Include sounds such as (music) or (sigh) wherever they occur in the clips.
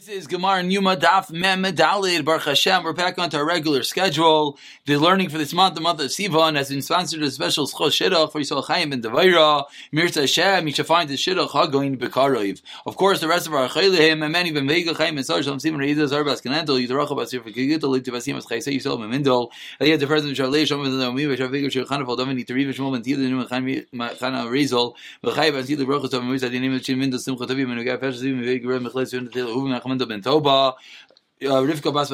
This is Gemara Numa Daf Mem Dalid Baruch Hashem. We're back onto our regular schedule. The learning for this month, the month of Sivan, has been sponsored a special schos shidduch for Yisrael Chaim and Devaira. Mirza Hashem, you should find the shidduch hagoin bekaroiv. Of course, the rest of our chayleim and many ben vega chaim and sar shalom siman reidah zar bas kanentel yidracha bas yir fakigit lit basim as chayse Yisrael memindol. Aliyah president shalei shalom and the mi v'shav vega shir chana faldam ni teriv shmol ben tiyad num chan chana rizol v'chay bas yid brachos of mizad dinim chin mindol simcha tavi menu gaf fesh zim vega rem mechles yun tel ben Toba, uh, Rivka Bas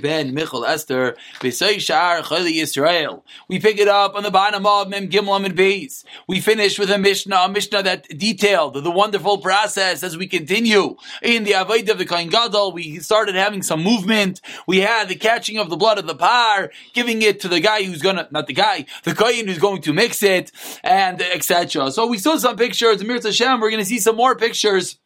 Ben Michal Esther Shar Yisrael. We pick it up on the bottom of Mem Gimel and Beis. We finish with a Mishnah, a Mishnah that detailed the wonderful process as we continue in the Avodah of the Kohen Gadol. We started having some movement. We had the catching of the blood of the par, giving it to the guy who's gonna, not the guy, the Kohen who's going to mix it, and etc. So we saw some pictures. Mirza Hashem, we're to see some more pictures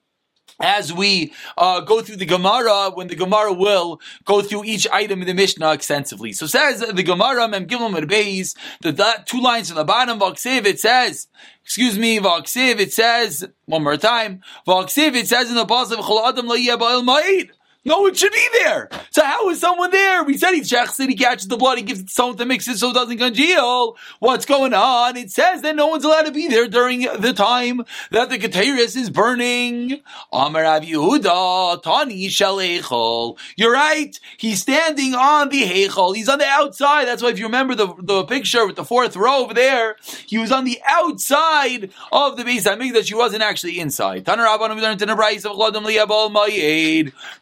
as we uh, go through the Gemara, when the Gemara will go through each item in the Mishnah extensively. So says the Gemara, Mem Gimel Merbeis, the two lines on the bottom, Vaksiv, it says, excuse me, Vaksiv, it says, one more time, Vaksiv, it says in the Pasuk, Chol Adam Lo Ma'id. No one should be there. So how is someone there? We said he checks it, he catches the blood, he gives it to someone to mix it so it doesn't congeal. What's going on? It says that no one's allowed to be there during the time that the Keteris is burning. Amar Yehuda, Tani Shal You're right. He's standing on the Heichel. He's on the outside. That's why if you remember the, the picture with the fourth row over there, he was on the outside of the base. That means that she wasn't actually inside.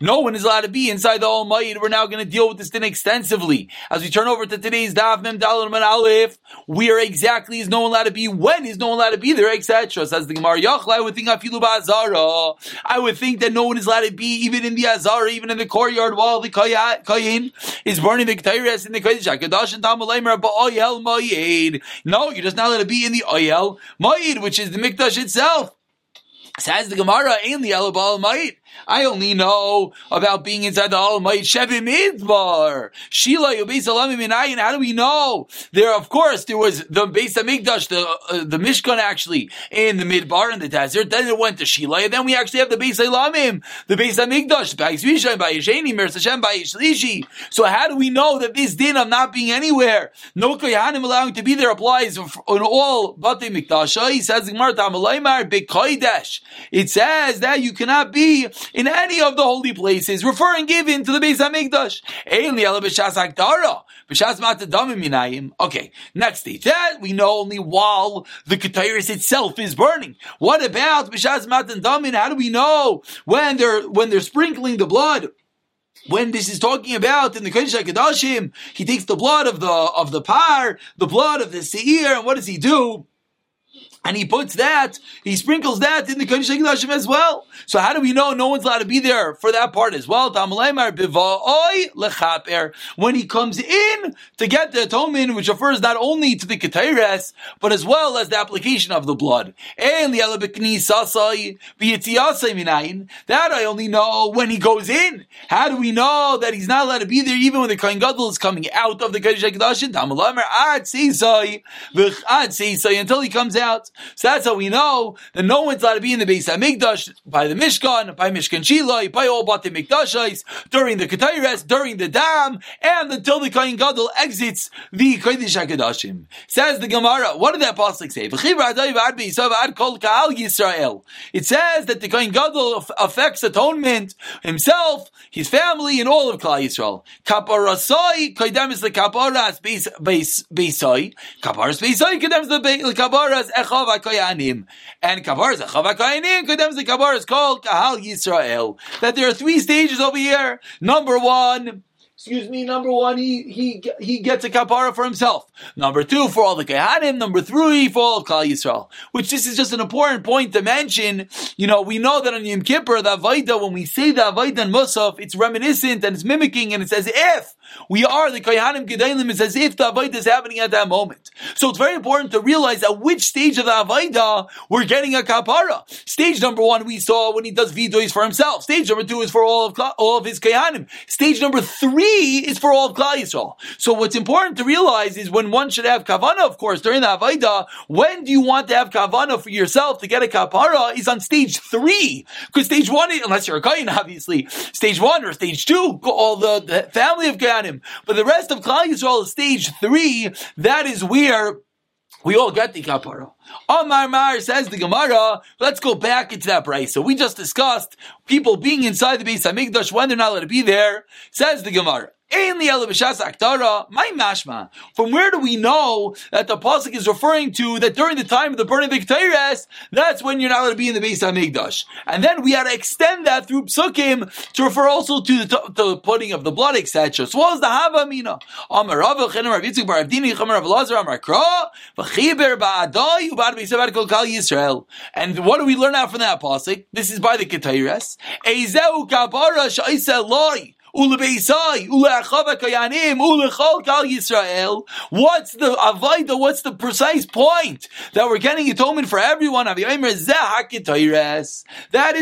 No one is allowed to be inside the Oyel Mayid. We're now going to deal with this thing extensively. As we turn over to today's Daf Mem Dalal Man Aleph, where exactly is no one allowed to be, when is no one allowed to be there, etc. Says the Gemara Yachla, I would think Afilu Azara. I would think that no one is allowed to be even in the Azara, even in the courtyard while the Kayin is burning the Ketairas in the Kodesh HaKadosh and Tamalaymer Ba'oyel Mayid. No, you're just not allowed to be in the Oyel Mayid, which is the Mikdash itself. Says the Gemara, in the Alabal Mayid. I only know about being inside the Oyel Mayid Shevim Midbar. Shila Yobis Alamim Minayin. How do we know? There, of course, there was the Beis Hamikdash, the uh, the Mishkan actually in the Midbar in the desert. Then it went to Shila, and then we actually have the Beis Elamim, the Beis Hamikdash, by Yisrael, by Hashem, by Yishlishi. So how do we know that this din of not being anywhere, no koyanim allowing to be there applies on all Bate Mikdash? He says It says that you cannot be in any of the holy places, referring even to the Beis Hamikdash. Okay, next stage. That we know only while the Ketairis itself is burning. What about B'Shas Matan Damin? How do we know when they're when they're sprinkling the blood? when this is talking about in the Kodesh HaKadoshim, he takes the blood of the of the par, the blood of the seir, and what does he do? And he puts that, he sprinkles that in the Kodesh HaKadoshim as well. So how do we know no one's allowed to be there for that part as well? When he comes in to get the atonement, which refers not only to the Ketaires, but as well as the application of the blood. That I only know when he goes in. How do we know that he's not allowed to be there even when the Kohen Gadol is coming out of the Kodesh HaKadoshim? Until he comes out. So that's how we know that no one's allowed to be in the Beis Hamikdash by the Mishkan, by Mishkan Shiloi, by all Bate Mikdashais, during the Ketayres, during the Dam, and until the Kohen Gadol exits the Kodesh HaKadoshim. Says the Gemara, what did that pasuk say? It says that the Kohen Gadol affects atonement himself, his family, and all of Klal Yisrael. Kaparasai kodemis the kaparas beisai. Kaparas beisai kodemis the kaparas echav And Kavar Chav HaKoyanim condemns the Kavar is called Kahal Yisrael. That there are three stages over here. Number one, excuse me, number one, he he he gets a kapara for himself. Number two, for all the kehanim. Number three, for all of Klal Yisrael. Which this is just an important point to mention. You know, we know that on Yom Kippur, the Avaida, when we say the Avaida and Musaf, it's reminiscent and it's mimicking and it's as if we are the Kohanim Gedalim. It's as if the Avaida is happening at that moment. So it's very important to realize at which stage of the Avaida we're getting a kapara. Stage number one we saw when he does vidois for himself. Stage number two is for all of all of his Kohanim. Stage number three is for all of Klal Yisrael. So what's important to realize is when one should have kavana, of course, during the Avaida, when do you want to have kavana for yourself to get a kapara is on stage three. Because stage one, unless you're a Kayan, (laughs) obviously, stage one or stage two, all the, the family of Kayanim. But the rest of Klal Yisrael is stage three. That is where we all get the kapara. Omar Mar says the Gemara. Let's go back into that price. So we just discussed people being inside the Beis Hamikdash when they're not allowed to be there. Says the Gemara. From where do we know that the pasuk is referring to that during the time of the burning of the Ketores, that's when you're not allowed to be in the base of Hamikdash? And then we had to extend that through psukim to refer also to the, to the putting of the blood, etc. So what was the Hava Amina? Amar Rav Chenem Rav Yitzchak Bar Avdini Chamer Rav Lazar Amar Kra V'chiber Ba'adai Ubad B'Yisav Kol Kal Yisrael. And what do we learn out from that pasuk? This is by the Ketores. Eizeu Kabara Sha'isa Loi. Ulebeisai, Uleachava Kayanim, Ulechol Kal Yisrael. What's the Avaida? What's the precise point that we're getting atonement for everyone? That is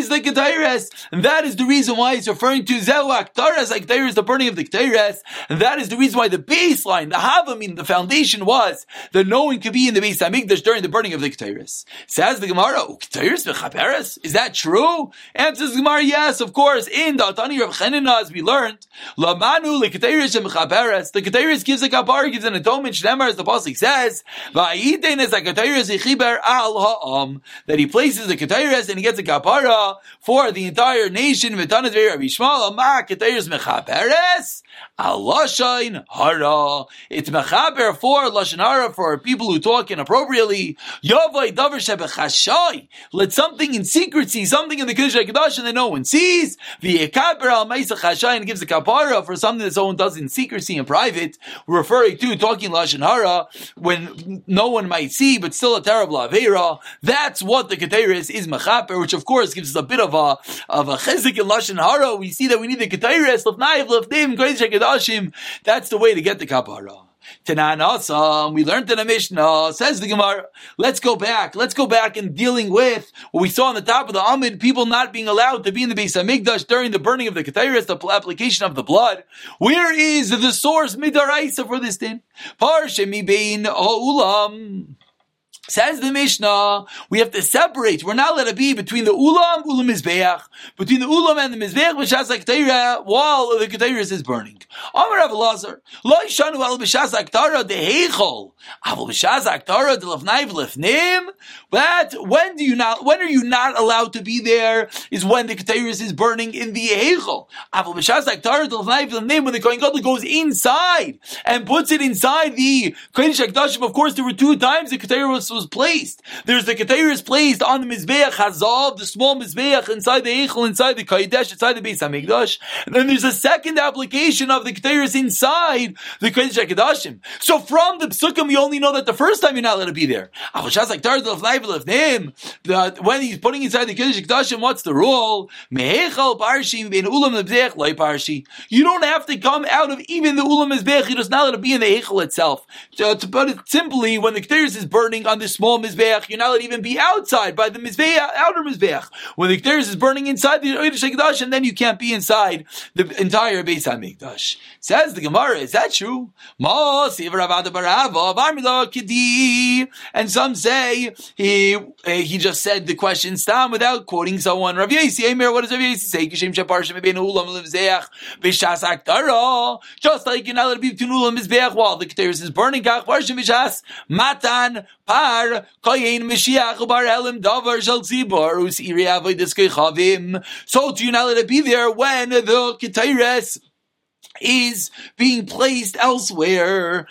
the Ketayres. And that is the reason why it's referring to Aktares, like there is the burning of the Ketayres. And that is the reason why the baseline, the Havamim, the foundation was that no one could be in the Beis Hamikdash during the burning of the Ketayres. Says the Gemara, oh, Ketayres Bechaperes? Is that true? Answers the Gemara, yes, of course. In the Atani Chanina, as we learn, learned. Lamanu lekateiris and The keteiris gives a kapar, gives an atonement. Shnemar, as the pasuk says, va'yitein is a keteiris yichiber al ha'am. That he places the keteiris and he gets a kapara for the entire nation. V'tanat ve'ir Yishmael ma keteiris mechaberes al hara. It's mechaber for lashon hara for people who talk inappropriately. Yavai davar shebechashai. Let something in secrecy, something in the Kiddush HaKadosh that no one sees. V'yekaber al ma'isa chashai and gives a kapara for something that someone does in secrecy and private, referring to talking lashon hara when no one might see, but still a terrible avera. That's what the keteris is machaper, which of course gives us a bit of a of a chezik in lashon hara. We see that we need the keteris lefnayiv lefnim great That's the way to get the kapara. Tanan we learned in a Mishnah, says the Gemara. Let's go back. Let's go back in dealing with what we saw on the top of the Amid, people not being allowed to be in the Beis Hamikdash during the burning of the Ketairis, the application of the blood. Where is the source Midaraisa for this thing? Parshemi Bein Ha'ulam. Says the Mishnah, we have to separate. We're not let it be between the ulam, ulam mizbeach, between the ulam and the mizbeach, b'shas aktara, while the ketairis is burning. Amar Rav Lazar, lo yishanu al b'shas aktara deheichol, aval b'shas aktara delafnai v'lefnim. But when do you not? When are you not allowed to be there? Is when the ketairis is burning in the heichol. Aval b'shas aktara delafnai v'lefnim. When the kohen gadol goes inside and puts it inside the kodesh hakdashim. Of course, there were two times the ketairis was placed. There's the Keteris placed on the Mizbeach Hazav, the small Mizbeach inside the Eichel, inside the Kaidesh, inside the Beis HaMikdash. And then there's a second application of the Keteris inside the Kodesh HaKadoshim. So from the Psukim, we only know that the first time you're not allowed to be there. That when he's putting inside the Kodesh HaKadoshim, what's the rule? You don't have to come out of even the Ulam Mizbeach, you're just not allowed to be in the Eichel itself. So to put it simply, when the Keteris is burning on the small mizbeach, you're not allowed to even be outside by the mizbeach, outer mizbeach. When the Kteris is burning inside the Eidish Hekdash, and then you can't be inside the entire Beis Hamikdash. Says the Gemara, is that true? And some say he eh, he just said the question stam without quoting someone. Rav Yasi, what does Rav Yasi say? Just like you're not allowed to be between ulam mizbeach while the Kteris is burning. Matan par koyin Mashiach bar elim davar shel tzibor us iri avodas chavim. So do you not let it be there when the Ketores is being placed elsewhere.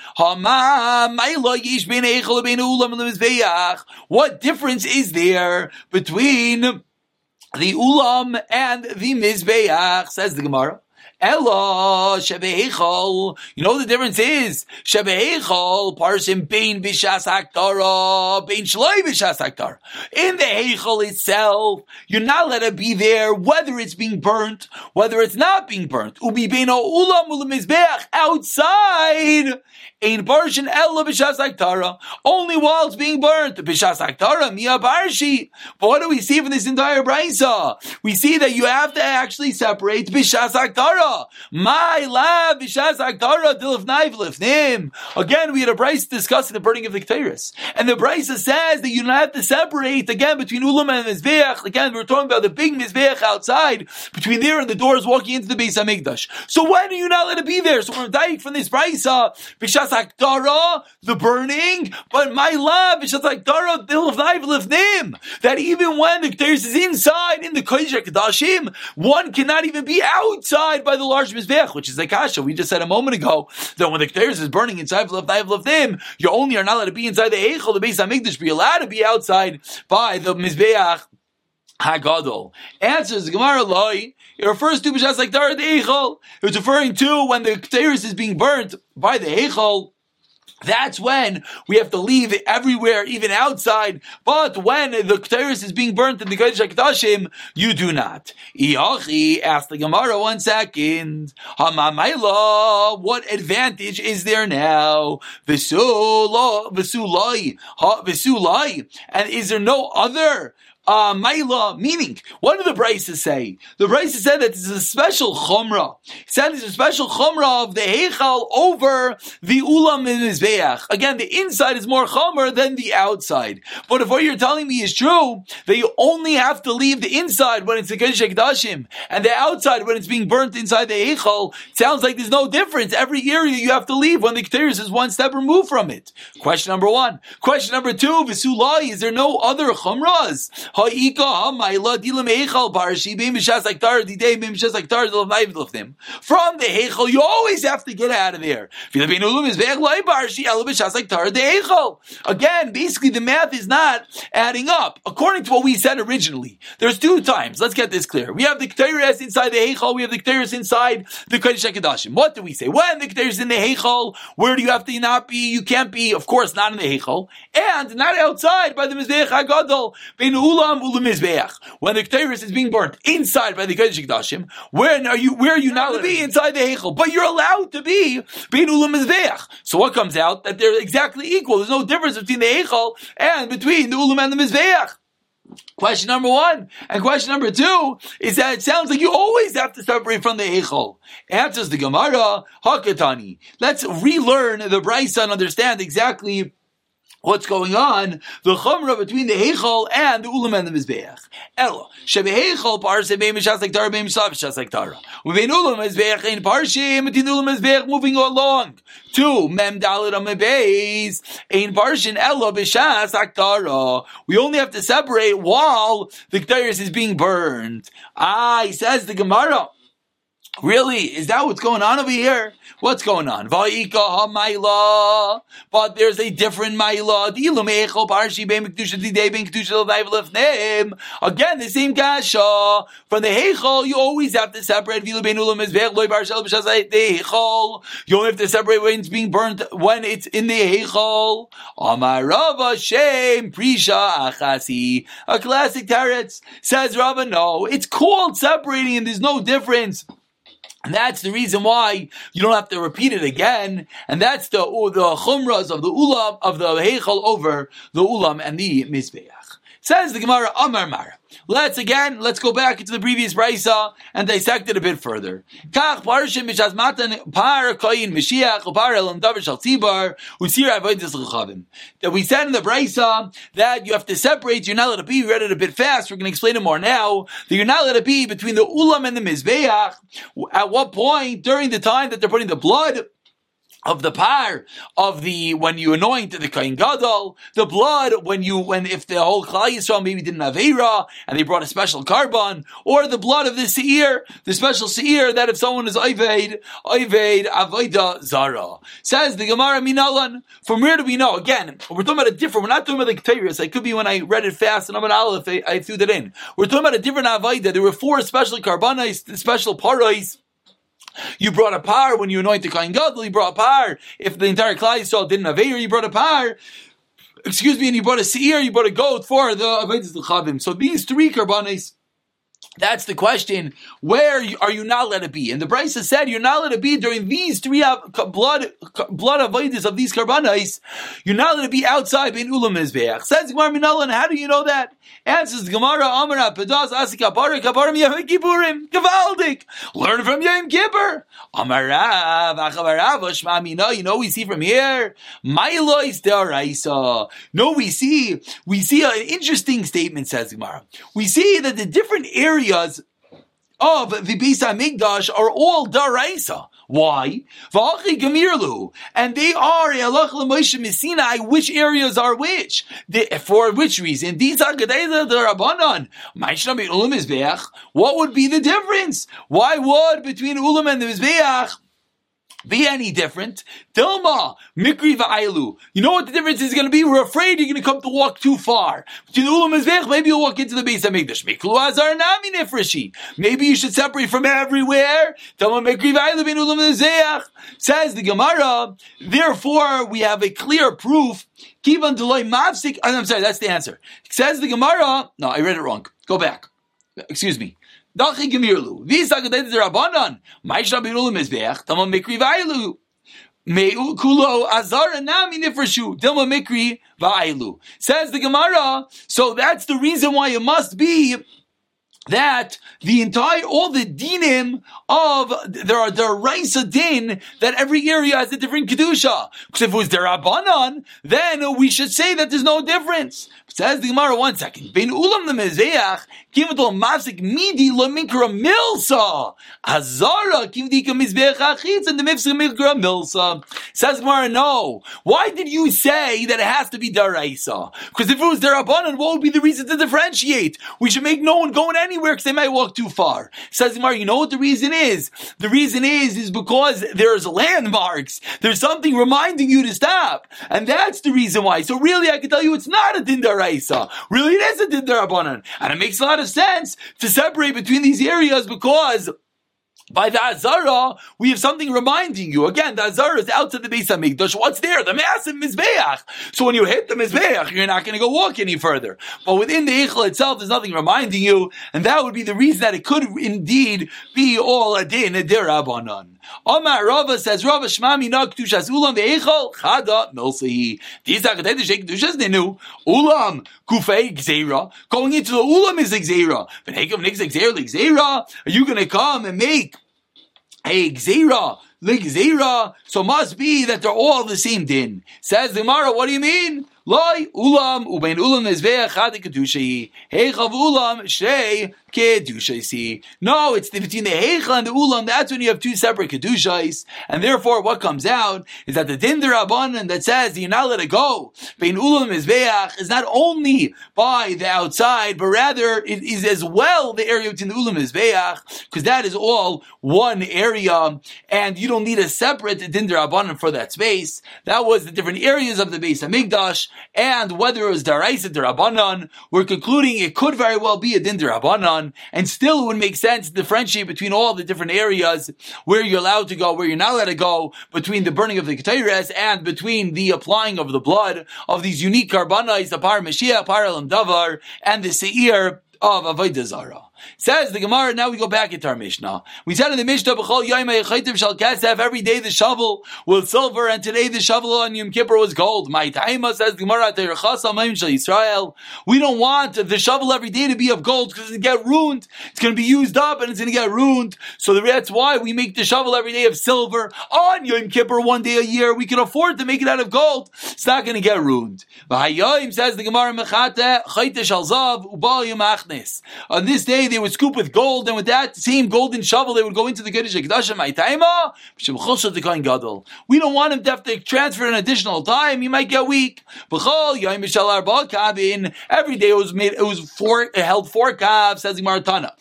What difference is there between the ulam and the mizbeach? Says the Gemara. Ella shebeichol. You know the difference is shebeichol parsim bein bishas aktara bein shloi bishas aktara. In the heichol itself, you're not let it be there whether it's being burnt, whether it's not being burnt. Ubi beino ulam ulam outside. Ein barshin ella b'shas aktara. Only while it's being burnt. B'shas aktara mia barshi. But what do we see from this entire brisa? We see that you have to actually separate b'shas aktara My lab b'shas Agdara dilif lifnim. Again, we had a Bryce discussing the burning of the Ketairis. And the Bryce says that you don't have to separate again between Ulam and Mizbeach. Again, we're talking about the big Mizbeach outside, between there and the doors walking into the base of Hamikdash. So why do you not let it be there? So we're dying from this Bryce, uh, b'shas Agdara, the burning, but my lab b'shas Agdara dilif lifnim. That even when the Ketairis is inside in the Kodesh Kadashim, one cannot even be outside by the large Mizbeach, which is the Kasha. We just said a moment ago that when the Ketairis is burning inside of them, you only are not allowed to be inside the Eichel, the Beis Hamikdash, you're allowed to be outside by the Mizbeach Hagadol. Answers the Gemara Loi. It refers to B'shas like Dara the Eichel. It's referring to when the Ketairis is being burnt by the Eichel. That's when we have to leave everywhere, even outside. But when the Ketairis is being burnt in the Kodesh HaKadoshim, you do not. Iachi asked the Gemara one second. Hamamayla, what advantage is there now? Visulai, Visulai, and is there no other uh, Maila, meaning, what do the Braces say? The Braces said that this is a special Chumrah. It said it's a special Chumrah of the Heichal over the Ulam in Mizbeach. Again, the inside is more Chomer than the outside. But if what you're telling me is true, that you only have to leave the inside when it's the Kodesh and the outside when it's being burnt inside the Heichal, sounds like there's no difference. Every area you have to leave when the Ketairis is one step removed from it. Question number one. Question number two, Visulai, is there no other Chumras? From the Heichel, you always have to get out of there. Again, basically the math is not adding up. According to what we said originally, there's two times. Let's get this clear. We have the Ketairis inside the Heichel, we have the Ketairis inside the Kodesh HaKadoshim. What do we say? When the Ketairis in the Heichel, where do you have to not be? You can't be, of course, not in the Heichel, and not outside by the Mizbeach HaGadol. Ulam ulamizbeach. When the Ketairis is being burnt inside by the Kodesh Kedashim, when are you, where are you not allowed to be inside the Heichel? But you're allowed to be being ulamizbeach. So what comes out? That they're exactly equal. There's no difference between the Heichel and between the ulam and the mizbeach. Question number one. And question number two is that it sounds like you always have to separate from the Eichel. Answers the Gemara, Hakatani. Let's relearn the Brisa and understand exactly what's going on, the chumrah between the heichal and the ulam and the mizbeach. Elo, shebeheichal parse beim mishas like tara beim mishas mishas like tara. Uvein ulam mizbeach in parshim between ulam mizbeach moving along. Two, mem dalit am beis ein parshin elo b'shas aktara. We only have to separate while the ketairis is being burned. Ah, he says the Gemara. Really? Is that what's going on over here? What's going on? But there's a different Maila. Again, the same kasha. From the Heichel, you always have to separate. You only have to separate when it's being burnt, when it's in the Heichel. Amarava Shem Prisha Achasi. A classic teretz says Rava, no, it's called separating and there's no difference. And that's the reason why you don't have to repeat it again. And that's the the chumras of the ulam of the heichal over the ulam and the mizbeach. Says the Gemara Amar Mara. Let's again, let's go back into the previous brisa and dissect it a bit further. That we said in the brisa that you have to separate. You're not allowed to be. We read it a bit fast. We're going to explain it more now. That you're not allowed to be between the ulam and the mizbeach. At what point during the time that they're putting the blood of the par of the when you anoint the kain gadol, the blood when you when if the whole Klal Yisrael maybe didn't an avera and they brought a special korban, or the blood of the seir, the special seir that if someone is oived oived avoida zara says the Gemara minalan. From where do we know? Again, we're talking about a different. We're not talking about the Ketarius. It could be when I read it fast and I'm an aleph. I, I threw that in. We're talking about a different avoida. There were four special carbonis, special parais you brought a par when you anoint the Kohen Gadol. You brought a par. If the entire Klal Yisrael didn't have Aveir, you brought a par. Excuse me, and you brought a seir, you brought a goat for the Avedis Chavim. So these three karbanis That's the question. Where are you not let it be? And the Brisa said you're not let it be during these three blood blood avoidance of these karbanos. You're not let it be outside in ulam mizbeach. Says Gemara Minallah, and how do you know that? Answers Gemara Amara Pedas Asik Kapara Kaparim Yom Kippurim Gavaldik. Learn from Yom Kippur. Amarav Achavarav Shmamina. You know we see from here. Mailois Daraisa. No, we see we see an interesting statement. Says Gemara. We see that the different areas areas of the Beis Hamikdash are all daraisa. Why? And they are which areas are which? for which reason? These are the Rabbanon. What would be the difference? Why would between Ulam and the Mizbeach be any different. Dilma, Mikri va'ailu. You know what the difference is going to be? We're afraid you're going to come to walk too far. Maybe you'll walk into the base of Mikdash. Miklu azar nami nifrishi. Maybe you should separate from everywhere. Dilma, Mikri va'ailu bin Ulam Says the Gemara, therefore we have a clear proof. Kivan deloy mavsik. I'm sorry, that's the answer. Says the Gemara, no, I read it wrong. Go back. Excuse me. Dachi gemirlu. These are abanan. Ma'isha birulu mizbeach. Tama mikri vailu. Me'u kulo azara nami nifreshu. Dilma mikri vailu. Says the Gemara. So that's the reason why it must be that the entire all the dinim of there are there are din that every area has a different kedusha. Because if it was derabanan, then we should say that there's no difference. Says the Gemara, one second. Bein ulam the mezeach kivatul mafsik midi lo mikra milsa azara kivdika mizbeach achitz and the mifsik mikra milsa. Says Gemara, no. Why did you say that it has to be daraisa? Because if it was derabanan, what would be the reason to differentiate? We should make no one going anywhere because they might walk too far. Says Gemara, you know what the reason is? The reason is is because there's landmarks. There's something reminding you to stop, and that's the reason why. So really, I can tell you, it's not a din daraisa. Really, it is a din darabanan, and it makes a lot of sense to separate between these areas because by the Azara, we have something reminding you. Again, the Azara is outside the base of Mikdash. What's there? The massive Mizbeach. So when you hit the Mizbeach, you're not going to go walk any further. But within the Eichel itself, there's nothing reminding you, and that would be the reason that it could indeed be all a din, a dirabanan. Omar Rava says, Rava Shmami na Kedushas Ulam ve'Eichel chada milsehi. These are Kedushas Kedushas Nenu. Ulam kufei gzeira. Going into the Ulam is gzeira. V'neikav nik gzeira gzeira. Are you going to come and make a gzeira? Ligzera, so must be that they're all the same din. Says the Mara, what do you mean? Loi ulam ubein ulam mizbeach chad kedusha heichav ulam shrei kedusha No, it's between the heicha and the ulam. That's when you have two separate kedushas, and therefore what comes out is that the din derabanan that says you're not let it go. Bein ulam mizbeach is not only by the outside, but rather it is as well the area between the ulam mizbeach because that is all one area, and you don't need a separate din derabanan for that space. That was the different areas of the base of Migdash and whether it was daraisa derabanan, we're concluding it could very well be a din derabanan, and still it would make sense to differentiate between all the different areas where you're allowed to go, where you're not allowed to go, between the burning of the ketayres and between the applying of the blood of these unique karbanas, the par Mashiach, par davar, and the seir of avodah zarah. Says the Gemara, now we go back into our Mishnah. We said in the Mishnah, B'chol Yom shall Kasef, every day the shovel was silver, and today the shovel on Yom Kippur was gold. My Taima says the Gemara, Israel. We don't want the shovel every day to be of gold because it's going to get ruined. It's going to be used up and it's going to get ruined. So that's why we make the shovel every day of silver. On Yom Kippur, one day a year, we can afford to make it out of gold. It's not going to get ruined. Says the Gemara, On this day, they would scoop with gold, and with that same golden shovel, they would go into the Kiddush We don't want him to have to transfer an additional time. He might get weak. Every day it was made, it was four, it held four calves, says Maratana.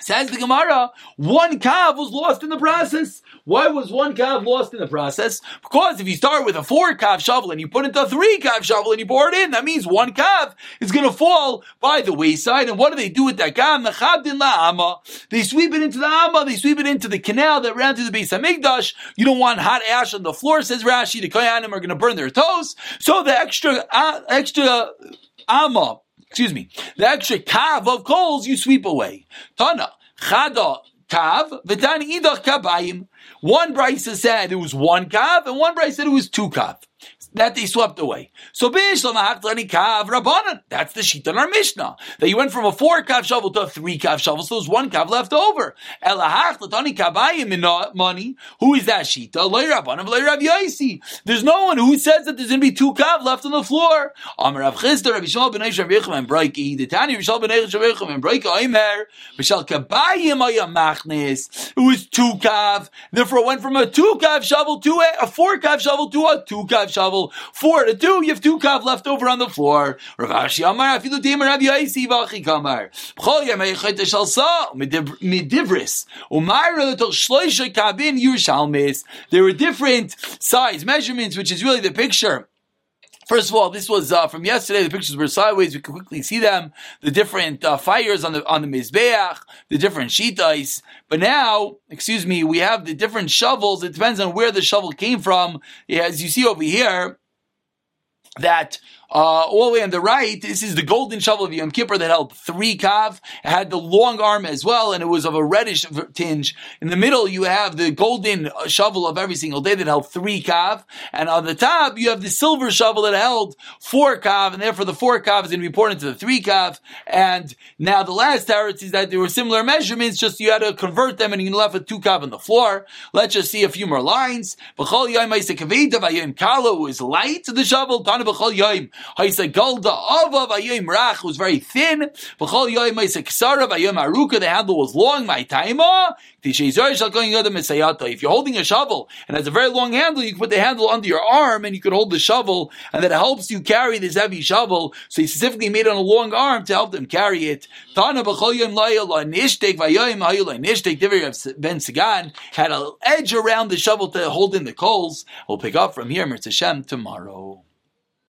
Says the Gemara, one calf was lost in the process. Why was one calf lost in the process? Because if you start with a four calf shovel and you put into a three calf shovel and you pour it in, that means one calf is going to fall by the wayside. And what do they do with that calf? They sweep it into the amma, they sweep it into the canal that ran through the base of Migdash. You don't want hot ash on the floor, says Rashi. The Koyanim are going to burn their toes. So the extra, uh, extra amma excuse me, the extra kav of coals you sweep away. Tana, chada, kav, v'tani idach kabayim. One Brisa said it was one kav, and one Brisa said it was two kav that they swept away. So kav rabbanan. That's the sheet in our Mishnah. That you went from a four kav shovel to a three kav shovel, so there's one kav left over. money. Who is that sheet? There's no one who says that there's going to be two kav left on the floor. Amar Rav Chisda, Rabbi Shmuel ben Eish, Yechim, and Braiki. The Tani, Shmuel ben Eish, Rabbi Yechim, and Braiki, Oimer, Mishal kabayim ayamachnes. Who is two kav. Therefore, it went from a two kav shovel to a, a four kav shovel to a two kav shovel four to two, you have two kav left over on the floor. Rav Ashi Amar, afilu timer Rav Yaisi v'achi kamar. B'chol yamei chayte shalsa, midivris. Umayra l'tol shloisha kabin Yerushalmis. There were different size measurements, which is really the picture First of all, this was uh, from yesterday. The pictures were sideways. We can quickly see them. The different uh, fires on the on the mizbeach, the different shitais. But now, excuse me, we have the different shovels. It depends on where the shovel came from. As you see over here, that uh, all the way on the right, this is the golden shovel of Yom Kippur that held three kav. It had the long arm as well, and it was of a reddish tinge. In the middle, you have the golden shovel of every single day that held three kav, and on the top, you have the silver shovel that held four kav, and therefore the four kav is going to be poured into the three kav. And now the last teretz is that there were similar measurements, just you had to convert them, and you left with two kav on the floor. Let's just see a few more lines. B'chol Kala was light, the shovel. Tana Ava Vayim Rach was very thin. The handle was long. My taima. If you're holding a shovel and has a very long handle, you can put the handle under your arm and you can hold the shovel, and that helps you carry this heavy shovel. So he specifically made it on a long arm to help them carry it. Ben Sagan had an edge around the shovel to hold in the coals. We'll pick up from here, Mitzvah tomorrow.